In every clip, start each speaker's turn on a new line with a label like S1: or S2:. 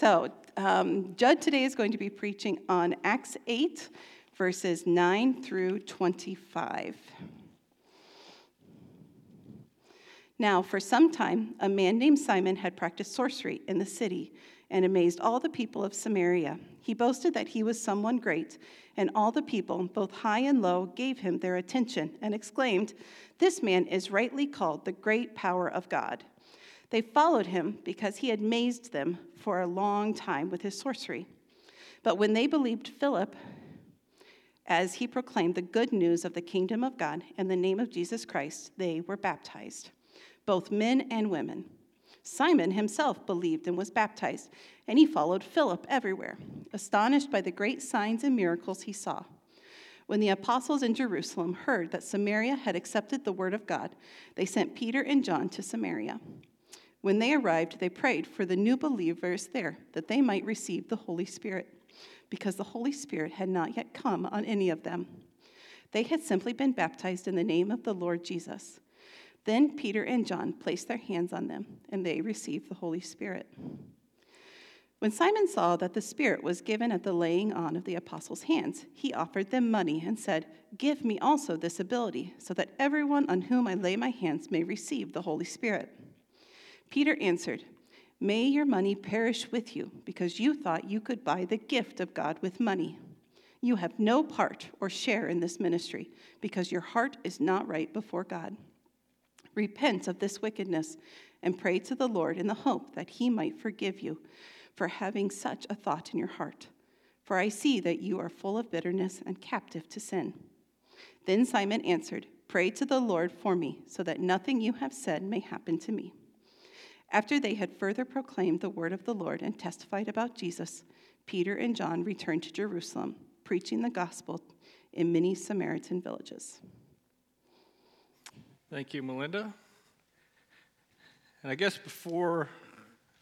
S1: So, um, Judd today is going to be preaching on Acts 8, verses 9 through 25. Now, for some time, a man named Simon had practiced sorcery in the city and amazed all the people of Samaria. He boasted that he was someone great, and all the people, both high and low, gave him their attention and exclaimed, This man is rightly called the great power of God. They followed him because he had amazed them for a long time with his sorcery. But when they believed Philip, as he proclaimed the good news of the kingdom of God in the name of Jesus Christ, they were baptized, both men and women. Simon himself believed and was baptized, and he followed Philip everywhere, astonished by the great signs and miracles he saw. When the apostles in Jerusalem heard that Samaria had accepted the word of God, they sent Peter and John to Samaria. When they arrived, they prayed for the new believers there that they might receive the Holy Spirit, because the Holy Spirit had not yet come on any of them. They had simply been baptized in the name of the Lord Jesus. Then Peter and John placed their hands on them, and they received the Holy Spirit. When Simon saw that the Spirit was given at the laying on of the apostles' hands, he offered them money and said, Give me also this ability, so that everyone on whom I lay my hands may receive the Holy Spirit. Peter answered, May your money perish with you, because you thought you could buy the gift of God with money. You have no part or share in this ministry, because your heart is not right before God. Repent of this wickedness and pray to the Lord in the hope that he might forgive you for having such a thought in your heart. For I see that you are full of bitterness and captive to sin. Then Simon answered, Pray to the Lord for me, so that nothing you have said may happen to me. After they had further proclaimed the word of the Lord and testified about Jesus, Peter and John returned to Jerusalem, preaching the gospel in many Samaritan villages.
S2: Thank you, Melinda. And I guess before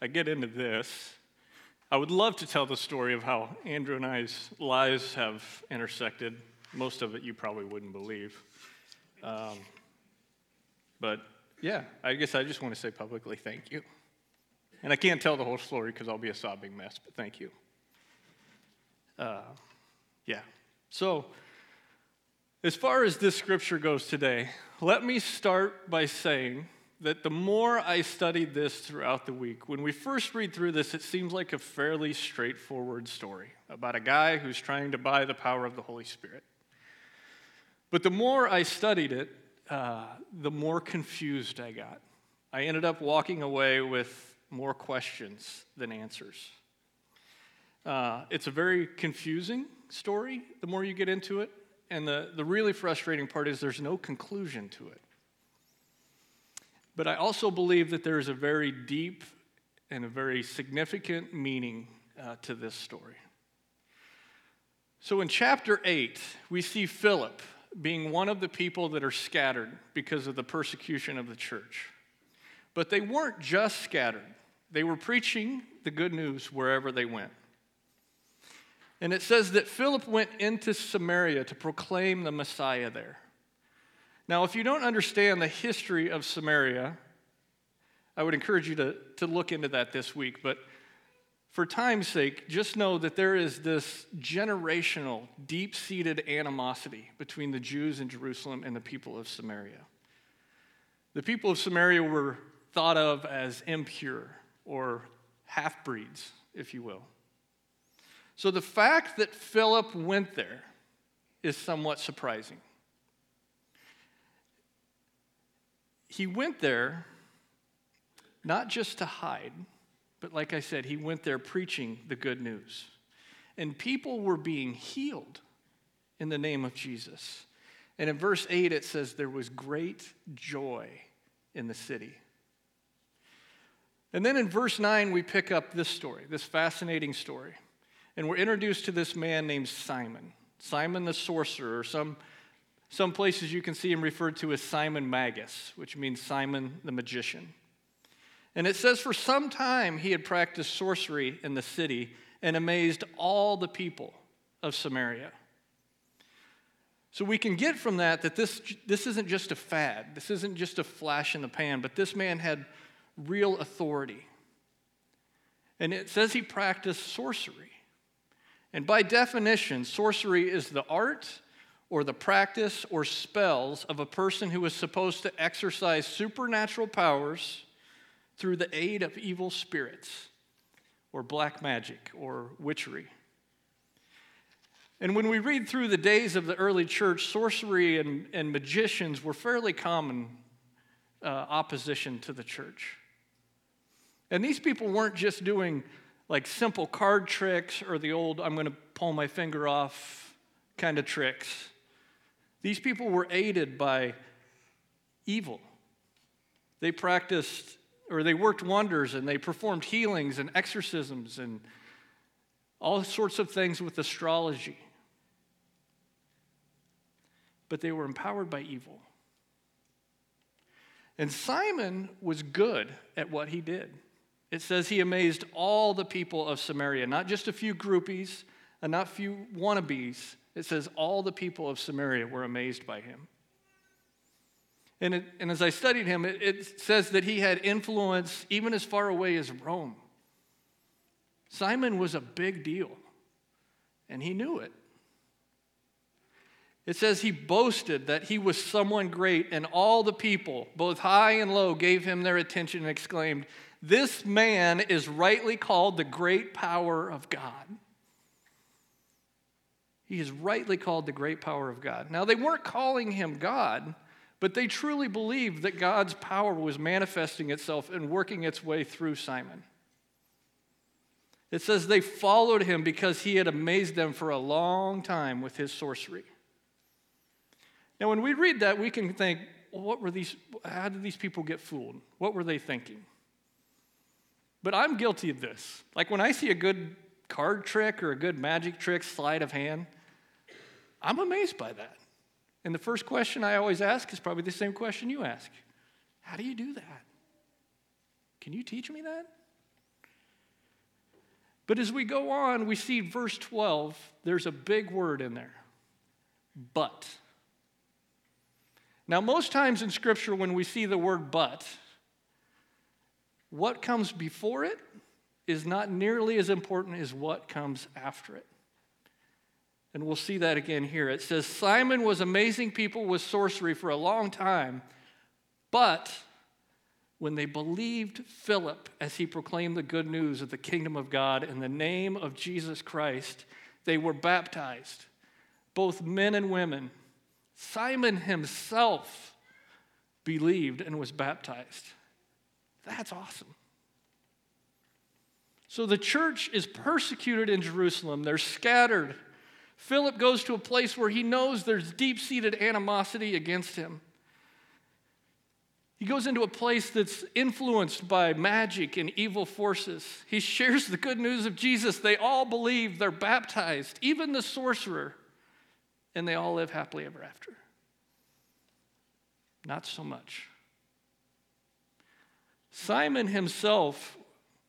S2: I get into this, I would love to tell the story of how Andrew and I's lives have intersected. Most of it you probably wouldn't believe. Um, but yeah, I guess I just want to say publicly thank you. And I can't tell the whole story because I'll be a sobbing mess, but thank you. Uh, yeah. So, as far as this scripture goes today, let me start by saying that the more I studied this throughout the week, when we first read through this, it seems like a fairly straightforward story about a guy who's trying to buy the power of the Holy Spirit. But the more I studied it, uh, the more confused I got. I ended up walking away with more questions than answers. Uh, it's a very confusing story the more you get into it. And the, the really frustrating part is there's no conclusion to it. But I also believe that there is a very deep and a very significant meaning uh, to this story. So in chapter 8, we see Philip being one of the people that are scattered because of the persecution of the church. But they weren't just scattered, they were preaching the good news wherever they went. And it says that Philip went into Samaria to proclaim the Messiah there. Now, if you don't understand the history of Samaria, I would encourage you to, to look into that this week. But for time's sake, just know that there is this generational, deep seated animosity between the Jews in Jerusalem and the people of Samaria. The people of Samaria were thought of as impure or half breeds, if you will. So the fact that Philip went there is somewhat surprising. He went there not just to hide, but like I said, he went there preaching the good news. And people were being healed in the name of Jesus. And in verse 8, it says, There was great joy in the city. And then in verse 9, we pick up this story, this fascinating story. And we're introduced to this man named Simon, Simon the sorcerer, some, some places you can see him referred to as Simon Magus, which means Simon the magician. And it says, For some time he had practiced sorcery in the city and amazed all the people of Samaria. So we can get from that that this, this isn't just a fad, this isn't just a flash in the pan, but this man had real authority. And it says he practiced sorcery. And by definition, sorcery is the art or the practice or spells of a person who is supposed to exercise supernatural powers through the aid of evil spirits or black magic or witchery. And when we read through the days of the early church, sorcery and, and magicians were fairly common uh, opposition to the church. And these people weren't just doing like simple card tricks or the old, I'm going to pull my finger off kind of tricks. These people were aided by evil. They practiced or they worked wonders and they performed healings and exorcisms and all sorts of things with astrology. But they were empowered by evil. And Simon was good at what he did. It says he amazed all the people of Samaria, not just a few groupies and not few wannabes. It says all the people of Samaria were amazed by him. And, it, and as I studied him, it, it says that he had influence even as far away as Rome. Simon was a big deal, and he knew it. It says he boasted that he was someone great, and all the people, both high and low, gave him their attention and exclaimed, This man is rightly called the great power of God. He is rightly called the great power of God. Now, they weren't calling him God but they truly believed that God's power was manifesting itself and working its way through Simon. It says they followed him because he had amazed them for a long time with his sorcery. Now, when we read that, we can think, well, what were these, how did these people get fooled? What were they thinking? But I'm guilty of this. Like when I see a good card trick or a good magic trick, sleight of hand, I'm amazed by that. And the first question I always ask is probably the same question you ask How do you do that? Can you teach me that? But as we go on, we see verse 12, there's a big word in there but. Now, most times in Scripture, when we see the word but, what comes before it is not nearly as important as what comes after it. And we'll see that again here. It says Simon was amazing people with sorcery for a long time, but when they believed Philip as he proclaimed the good news of the kingdom of God in the name of Jesus Christ, they were baptized, both men and women. Simon himself believed and was baptized. That's awesome. So the church is persecuted in Jerusalem. They're scattered Philip goes to a place where he knows there's deep seated animosity against him. He goes into a place that's influenced by magic and evil forces. He shares the good news of Jesus. They all believe, they're baptized, even the sorcerer, and they all live happily ever after. Not so much. Simon himself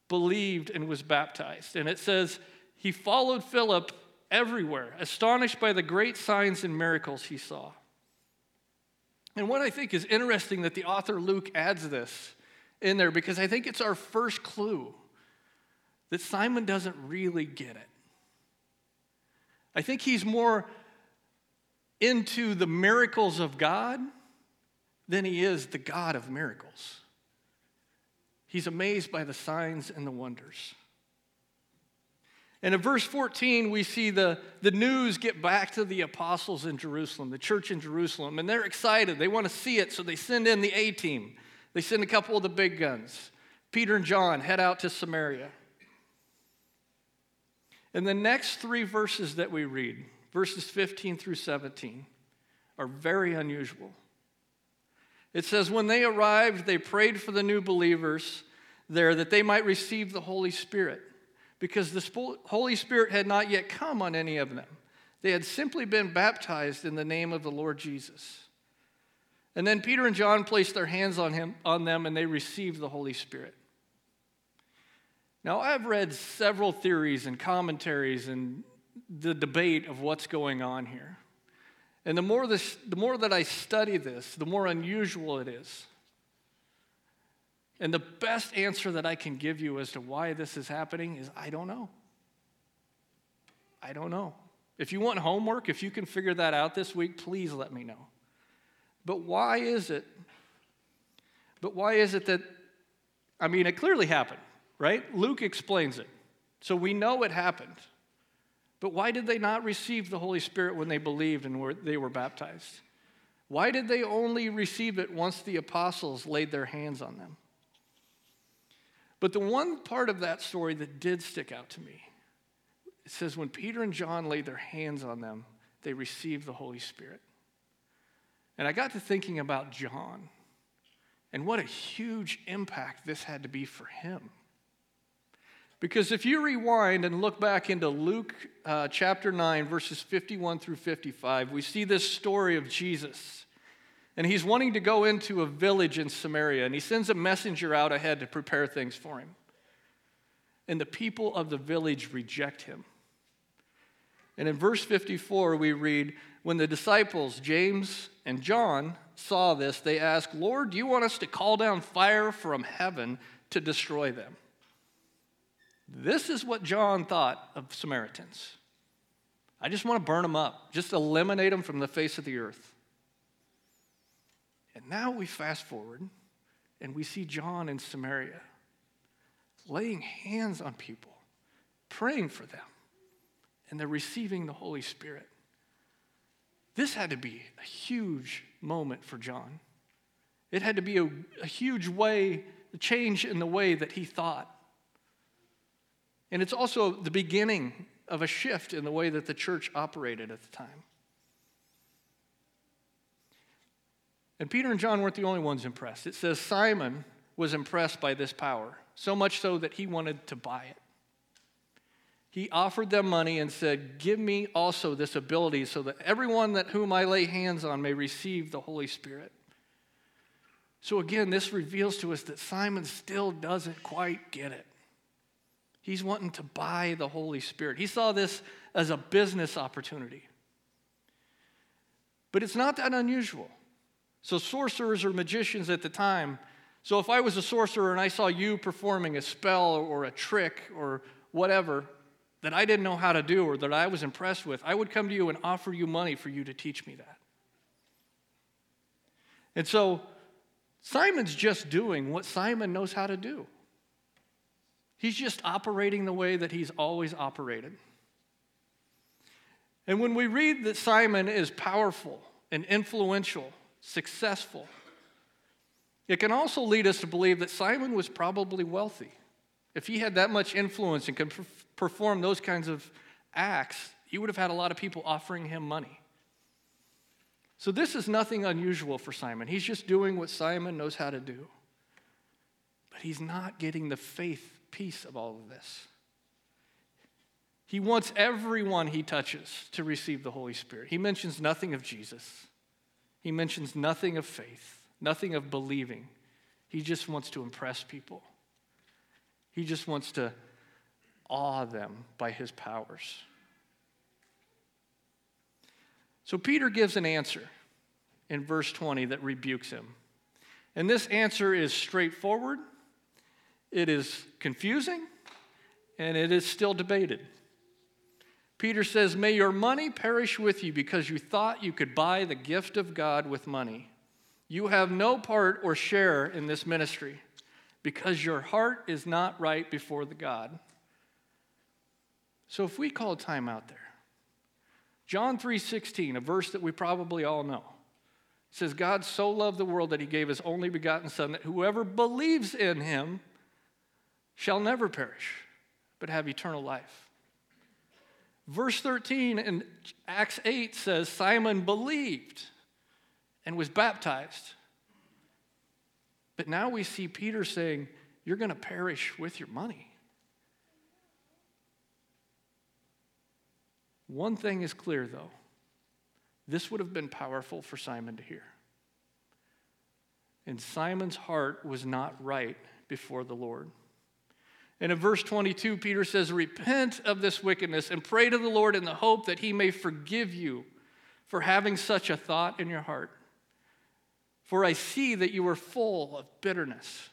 S2: believed and was baptized. And it says he followed Philip everywhere, astonished by the great signs and miracles he saw. And what I think is interesting that the author Luke adds this in there because I think it's our first clue that Simon doesn't really get it. I think he's more into the miracles of God than he is the God of miracles. He's amazed by the signs and the wonders. And in verse 14, we see the, the news get back to the apostles in Jerusalem, the church in Jerusalem, and they're excited. They want to see it, so they send in the A team. They send a couple of the big guns. Peter and John head out to Samaria. And the next three verses that we read, verses 15 through 17, are very unusual. It says, When they arrived, they prayed for the new believers there that they might receive the Holy Spirit because the Holy Spirit had not yet come on any of them. They had simply been baptized in the name of the Lord Jesus. And then Peter and John placed their hands on, him, on them and they received the Holy Spirit. Now, I've read several theories and commentaries and the debate of what's going on here. And the more, this, the more that I study this, the more unusual it is. And the best answer that I can give you as to why this is happening is I don't know. I don't know. If you want homework, if you can figure that out this week, please let me know. But why is it? But why is it that, I mean, it clearly happened, right? Luke explains it. So we know it happened. But why did they not receive the Holy Spirit when they believed and were, they were baptized? Why did they only receive it once the apostles laid their hands on them? But the one part of that story that did stick out to me, it says when Peter and John laid their hands on them, they received the Holy Spirit. And I got to thinking about John and what a huge impact this had to be for him. Because if you rewind and look back into Luke uh, chapter 9, verses 51 through 55, we see this story of Jesus. And he's wanting to go into a village in Samaria, and he sends a messenger out ahead to prepare things for him. And the people of the village reject him. And in verse 54, we read When the disciples, James and John, saw this, they asked, Lord, do you want us to call down fire from heaven to destroy them? This is what John thought of Samaritans. I just want to burn them up, just eliminate them from the face of the earth. And now we fast forward and we see John in Samaria laying hands on people, praying for them, and they're receiving the Holy Spirit. This had to be a huge moment for John. It had to be a, a huge way, a change in the way that he thought. And it's also the beginning of a shift in the way that the church operated at the time. And Peter and John weren't the only ones impressed. It says Simon was impressed by this power, so much so that he wanted to buy it. He offered them money and said, Give me also this ability so that everyone that whom I lay hands on may receive the Holy Spirit. So again, this reveals to us that Simon still doesn't quite get it. He's wanting to buy the Holy Spirit. He saw this as a business opportunity. But it's not that unusual. So, sorcerers or magicians at the time, so if I was a sorcerer and I saw you performing a spell or a trick or whatever that I didn't know how to do or that I was impressed with, I would come to you and offer you money for you to teach me that. And so, Simon's just doing what Simon knows how to do. He's just operating the way that he's always operated. And when we read that Simon is powerful and influential, successful, it can also lead us to believe that Simon was probably wealthy. If he had that much influence and could perform those kinds of acts, he would have had a lot of people offering him money. So, this is nothing unusual for Simon. He's just doing what Simon knows how to do. But he's not getting the faith piece of all of this. He wants everyone he touches to receive the Holy Spirit. He mentions nothing of Jesus, he mentions nothing of faith, nothing of believing. He just wants to impress people, he just wants to awe them by his powers. So Peter gives an answer in verse 20 that rebukes him. And this answer is straightforward it is confusing and it is still debated. Peter says, May your money perish with you because you thought you could buy the gift of God with money. You have no part or share in this ministry because your heart is not right before the God. So if we call time out there, John 3:16, a verse that we probably all know, says God so loved the world that he gave his only begotten son that whoever believes in him shall never perish, but have eternal life. Verse 13 in Acts 8 says Simon believed and was baptized. But now we see Peter saying, You're going to perish with your money. One thing is clear, though this would have been powerful for Simon to hear. And Simon's heart was not right before the Lord. And in verse 22, Peter says, Repent of this wickedness and pray to the Lord in the hope that he may forgive you for having such a thought in your heart. For I see that you are full of bitterness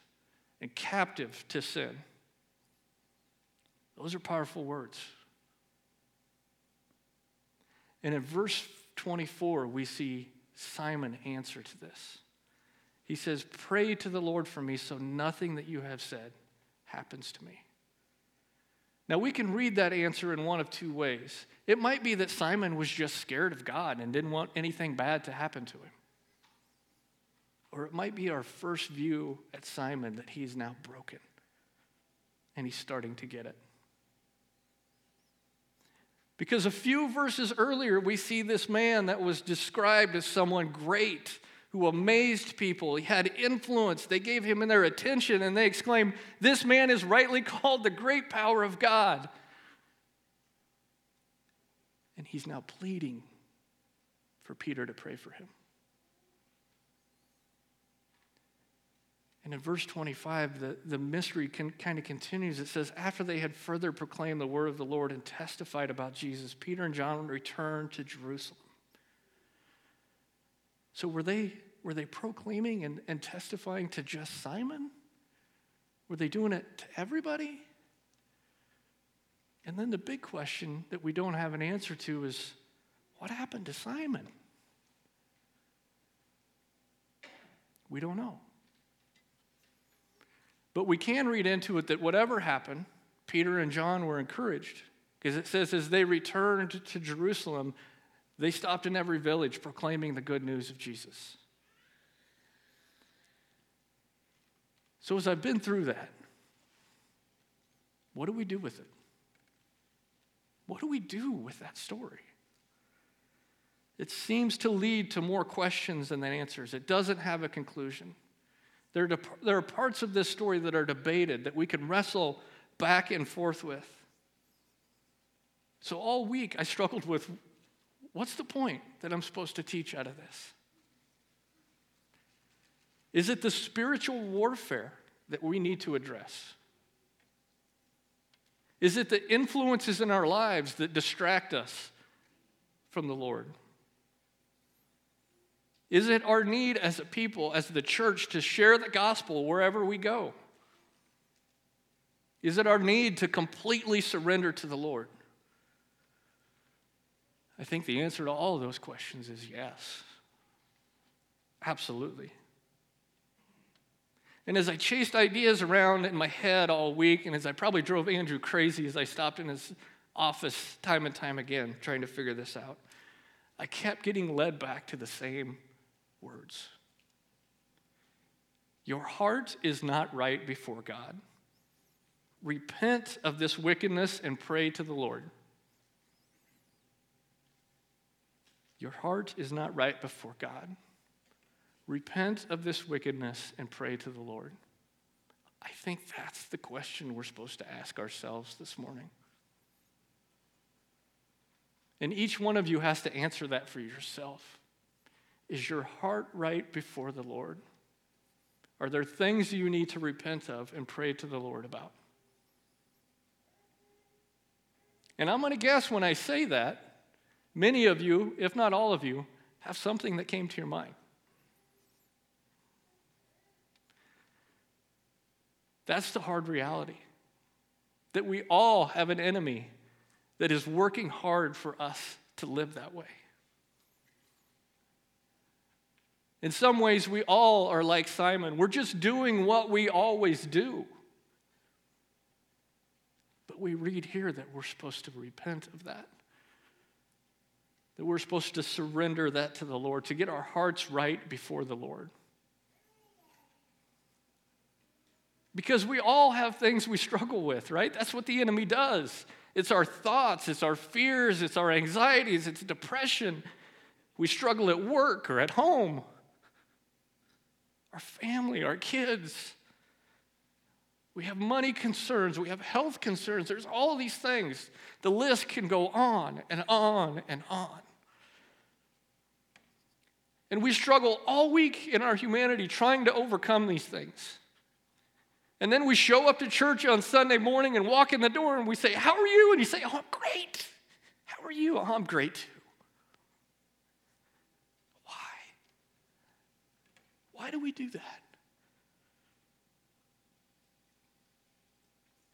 S2: and captive to sin. Those are powerful words. And in verse 24, we see Simon answer to this. He says, Pray to the Lord for me so nothing that you have said happens to me. Now, we can read that answer in one of two ways. It might be that Simon was just scared of God and didn't want anything bad to happen to him. Or it might be our first view at Simon that he's now broken and he's starting to get it. Because a few verses earlier, we see this man that was described as someone great who amazed people. He had influence. They gave him their attention and they exclaimed, This man is rightly called the great power of God. And he's now pleading for Peter to pray for him. And in verse 25, the, the mystery can, kind of continues. It says, After they had further proclaimed the word of the Lord and testified about Jesus, Peter and John returned to Jerusalem. So were they, were they proclaiming and, and testifying to just Simon? Were they doing it to everybody? And then the big question that we don't have an answer to is what happened to Simon? We don't know. But we can read into it that whatever happened, Peter and John were encouraged. Because it says, as they returned to Jerusalem, they stopped in every village proclaiming the good news of Jesus. So, as I've been through that, what do we do with it? What do we do with that story? It seems to lead to more questions than answers. It doesn't have a conclusion. There are, there are parts of this story that are debated that we can wrestle back and forth with. So all week I struggled with what's the point that I'm supposed to teach out of this? Is it the spiritual warfare that we need to address? Is it the influences in our lives that distract us from the Lord? Is it our need as a people, as the church, to share the gospel wherever we go? Is it our need to completely surrender to the Lord? I think the answer to all of those questions is yes. Absolutely. And as I chased ideas around in my head all week, and as I probably drove Andrew crazy as I stopped in his office time and time again trying to figure this out, I kept getting led back to the same words. Your heart is not right before God. Repent of this wickedness and pray to the Lord. Your heart is not right before God. Repent of this wickedness and pray to the Lord. I think that's the question we're supposed to ask ourselves this morning. And each one of you has to answer that for yourself. Is your heart right before the Lord? Are there things you need to repent of and pray to the Lord about? And I'm going to guess when I say that, many of you, if not all of you, have something that came to your mind. That's the hard reality. That we all have an enemy that is working hard for us to live that way. In some ways, we all are like Simon. We're just doing what we always do. But we read here that we're supposed to repent of that. That we're supposed to surrender that to the Lord, to get our hearts right before the Lord. Because we all have things we struggle with, right? That's what the enemy does. It's our thoughts, it's our fears, it's our anxieties, it's depression. We struggle at work or at home our family, our kids. We have money concerns, we have health concerns. There's all these things. The list can go on and on and on. And we struggle all week in our humanity trying to overcome these things. And then we show up to church on Sunday morning and walk in the door and we say, How are you? And you say, Oh, I'm great. How are you? Oh, I'm great too. Why Why do we do that?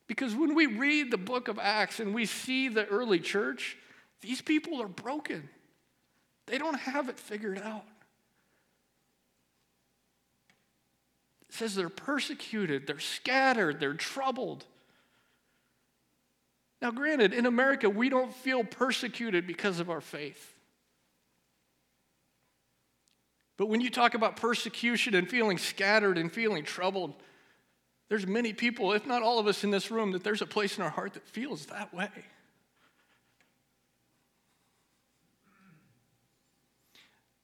S2: Because when we read the book of Acts and we see the early church, these people are broken. They don't have it figured out. It says they're persecuted, they're scattered, they're troubled. Now, granted, in America, we don't feel persecuted because of our faith. But when you talk about persecution and feeling scattered and feeling troubled, there's many people, if not all of us in this room, that there's a place in our heart that feels that way.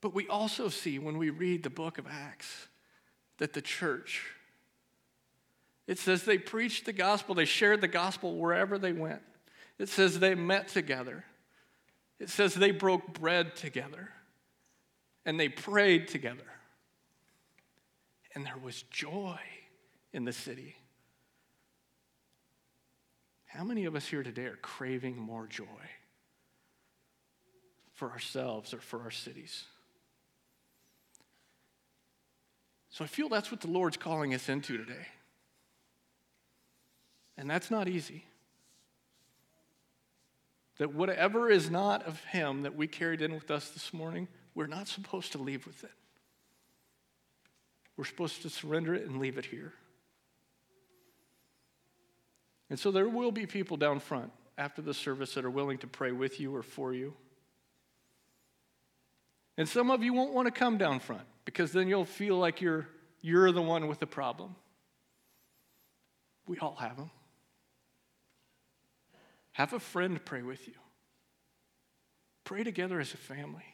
S2: But we also see when we read the book of Acts that the church, it says they preached the gospel, they shared the gospel wherever they went. It says they met together. It says they broke bread together and they prayed together. And there was joy in the city. How many of us here today are craving more joy for ourselves or for our cities? So I feel that's what the Lord's calling us into today. And that's not easy. That whatever is not of Him that we carried in with us this morning, we're not supposed to leave with it. We're supposed to surrender it and leave it here. And so there will be people down front after the service that are willing to pray with you or for you. And some of you won't want to come down front because then you'll feel like you're, you're the one with the problem. We all have them. Have a friend pray with you. Pray together as a family.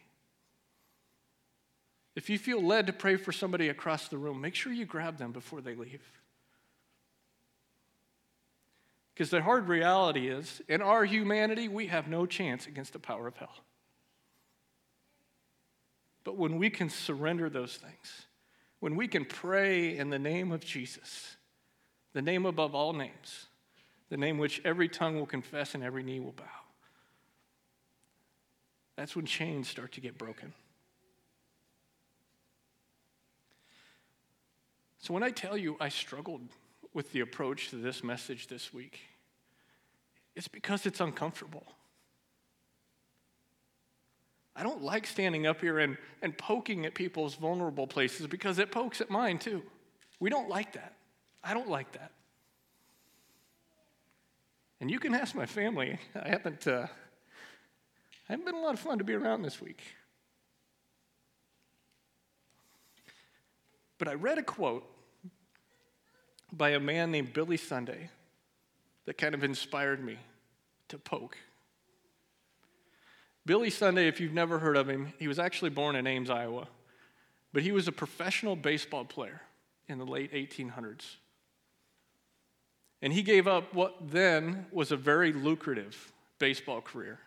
S2: If you feel led to pray for somebody across the room, make sure you grab them before they leave. Because the hard reality is, in our humanity, we have no chance against the power of hell. But when we can surrender those things, when we can pray in the name of Jesus, the name above all names, the name which every tongue will confess and every knee will bow, that's when chains start to get broken. So when I tell you I struggled with the approach to this message this week, it's because it's uncomfortable. I don't like standing up here and, and poking at people's vulnerable places because it pokes at mine too. We don't like that. I don't like that. And you can ask my family. I haven't, uh, I haven't been a lot of fun to be around this week. But I read a quote by a man named Billy Sunday that kind of inspired me to poke. Billy Sunday, if you've never heard of him, he was actually born in Ames, Iowa, but he was a professional baseball player in the late 1800s. And he gave up what then was a very lucrative baseball career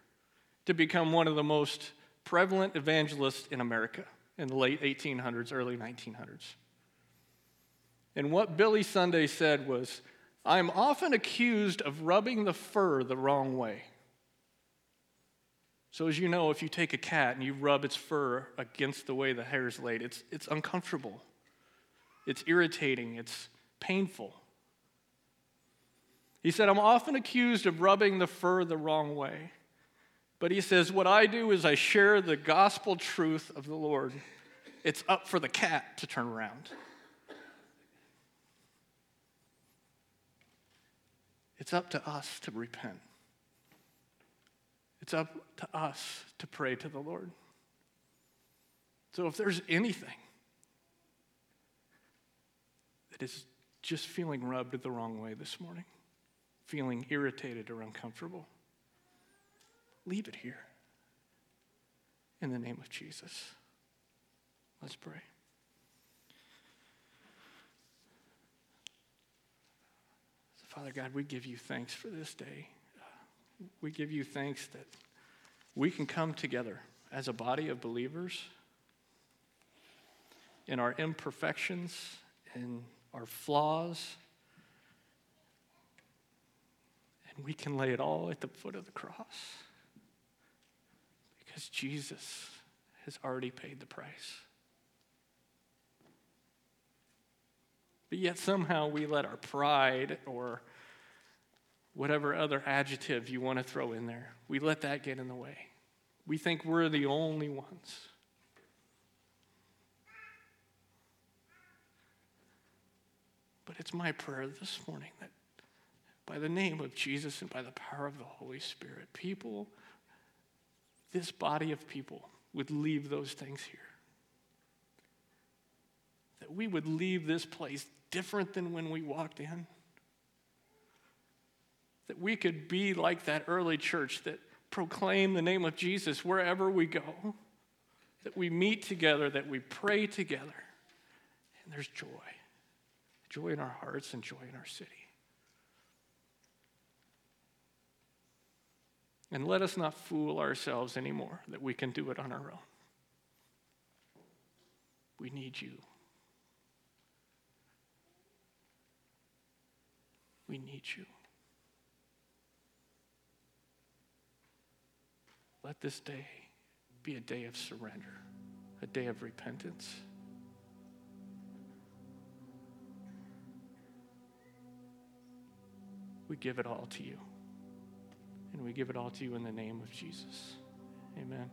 S2: to become one of the most prevalent evangelists in America in the late 1800s, early 1900s. And what Billy Sunday said was, I'm often accused of rubbing the fur the wrong way. So, as you know, if you take a cat and you rub its fur against the way the hair is laid, it's, it's uncomfortable, it's irritating, it's painful. He said, I'm often accused of rubbing the fur the wrong way. But he says, What I do is I share the gospel truth of the Lord. It's up for the cat to turn around. It's up to us to repent. It's up to us to pray to the Lord. So if there's anything that is just feeling rubbed the wrong way this morning, feeling irritated or uncomfortable, leave it here. In the name of Jesus. Let's pray. Father God, we give you thanks for this day. We give you thanks that we can come together as a body of believers in our imperfections, in our flaws, and we can lay it all at the foot of the cross because Jesus has already paid the price. But yet somehow we let our pride or whatever other adjective you want to throw in there, we let that get in the way. We think we're the only ones. But it's my prayer this morning that by the name of Jesus and by the power of the Holy Spirit, people, this body of people, would leave those things here. That we would leave this place different than when we walked in. That we could be like that early church that proclaim the name of Jesus wherever we go. That we meet together, that we pray together, and there's joy joy in our hearts and joy in our city. And let us not fool ourselves anymore that we can do it on our own. We need you. We need you. Let this day be a day of surrender, a day of repentance. We give it all to you. And we give it all to you in the name of Jesus. Amen.